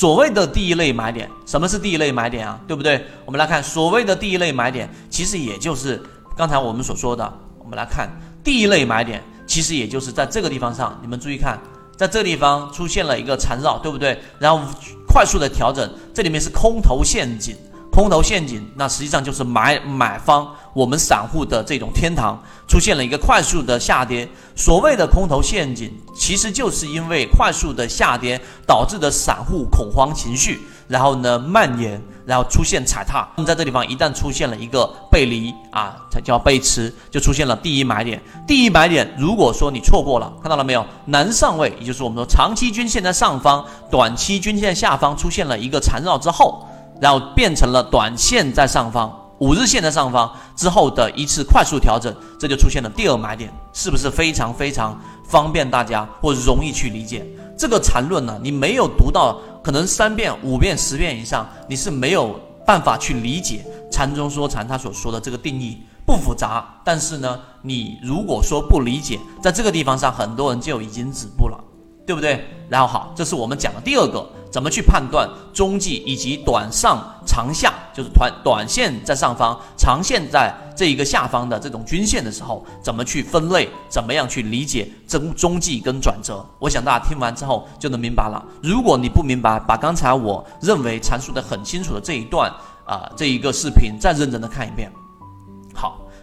所谓的第一类买点，什么是第一类买点啊？对不对？我们来看所谓的第一类买点，其实也就是刚才我们所说的。我们来看第一类买点，其实也就是在这个地方上，你们注意看，在这个地方出现了一个缠绕，对不对？然后快速的调整，这里面是空头陷阱。空头陷阱，那实际上就是买买方我们散户的这种天堂出现了一个快速的下跌。所谓的空头陷阱，其实就是因为快速的下跌导致的散户恐慌情绪，然后呢蔓延，然后出现踩踏。那么在这地方一旦出现了一个背离啊，才叫背驰，就出现了第一买点。第一买点，如果说你错过了，看到了没有？南上位，也就是我们说长期均线在上方，短期均线下方出现了一个缠绕之后。然后变成了短线在上方，五日线在上方之后的一次快速调整，这就出现了第二买点，是不是非常非常方便大家或容易去理解？这个缠论呢，你没有读到可能三遍、五遍、十遍以上，你是没有办法去理解禅中说禅他所说的这个定义不复杂，但是呢，你如果说不理解，在这个地方上很多人就已经止步了，对不对？然后好，这是我们讲的第二个。怎么去判断中继以及短上长下，就是短短线在上方，长线在这一个下方的这种均线的时候，怎么去分类？怎么样去理解中中继跟转折？我想大家听完之后就能明白了。如果你不明白，把刚才我认为阐述的很清楚的这一段啊，这一个视频再认真的看一遍。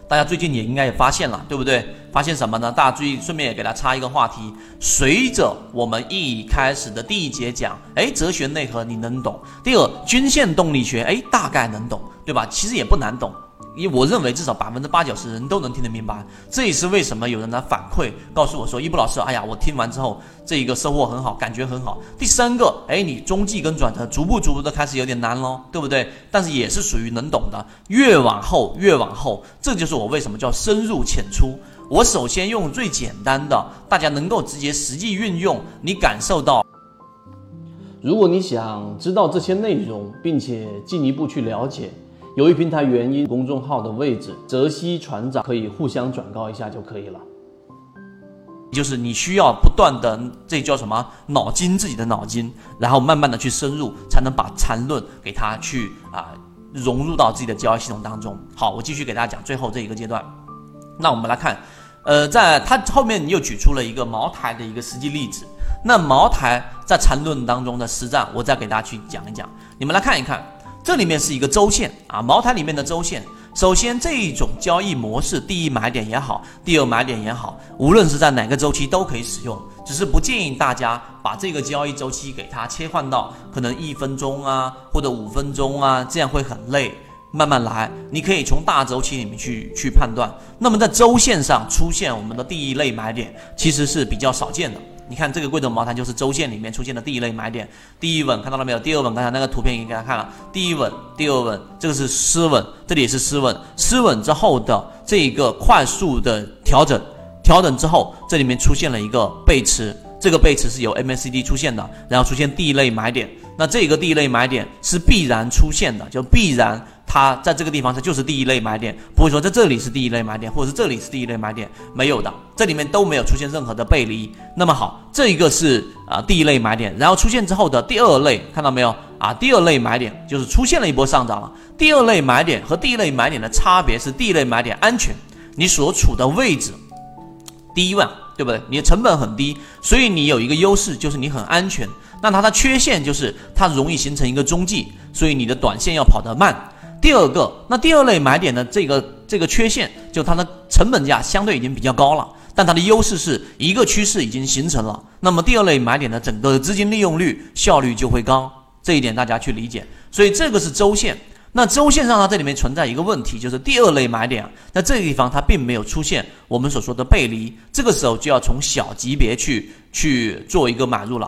大家最近也应该也发现了，对不对？发现什么呢？大家注意，顺便也给他插一个话题。随着我们一开始的第一节讲，哎，哲学内核你能懂；第二，均线动力学，哎，大概能懂，对吧？其实也不难懂。因为我认为至少百分之八九十人都能听得明白，这也是为什么有人来反馈告诉我说，一布老师，哎呀，我听完之后这一个收获很好，感觉很好。第三个，哎，你中继跟转折逐步逐步的开始有点难喽，对不对？但是也是属于能懂的，越往后越往后，这就是我为什么叫深入浅出。我首先用最简单的，大家能够直接实际运用，你感受到。如果你想知道这些内容，并且进一步去了解。由于平台原因，公众号的位置泽西船长可以互相转告一下就可以了。就是你需要不断的，这叫什么脑筋自己的脑筋，然后慢慢的去深入，才能把缠论给它去啊融入到自己的交易系统当中。好，我继续给大家讲最后这一个阶段。那我们来看，呃，在它后面你又举出了一个茅台的一个实际例子。那茅台在缠论当中的实战，我再给大家去讲一讲。你们来看一看。这里面是一个周线啊，茅台里面的周线。首先，这一种交易模式，第一买点也好，第二买点也好，无论是在哪个周期都可以使用，只是不建议大家把这个交易周期给它切换到可能一分钟啊，或者五分钟啊，这样会很累。慢慢来，你可以从大周期里面去去判断。那么在周线上出现我们的第一类买点，其实是比较少见的。你看这个贵州茅台就是周线里面出现的第一类买点，第一稳看到了没有？第二稳刚才那个图片已经给大家看了，第一稳，第二稳，这个是失稳，这里也是失稳，失稳之后的这一个快速的调整，调整之后这里面出现了一个背驰，这个背驰是由 MACD 出现的，然后出现第一类买点，那这个第一类买点是必然出现的，就必然。它在这个地方它就是第一类买点，不会说在这里是第一类买点，或者是这里是第一类买点，没有的，这里面都没有出现任何的背离。那么好，这一个是啊第一类买点，然后出现之后的第二类，看到没有啊？第二类买点就是出现了一波上涨了。第二类买点和第一类买点的差别是，第一类买点安全，你所处的位置低位，对不对？你的成本很低，所以你有一个优势就是你很安全。那它的缺陷就是它容易形成一个中继，所以你的短线要跑得慢。第二个，那第二类买点的这个这个缺陷，就它的成本价相对已经比较高了，但它的优势是一个趋势已经形成了，那么第二类买点的整个资金利用率效率就会高，这一点大家去理解。所以这个是周线，那周线上它这里面存在一个问题，就是第二类买点，在这个地方它并没有出现我们所说的背离，这个时候就要从小级别去去做一个买入了。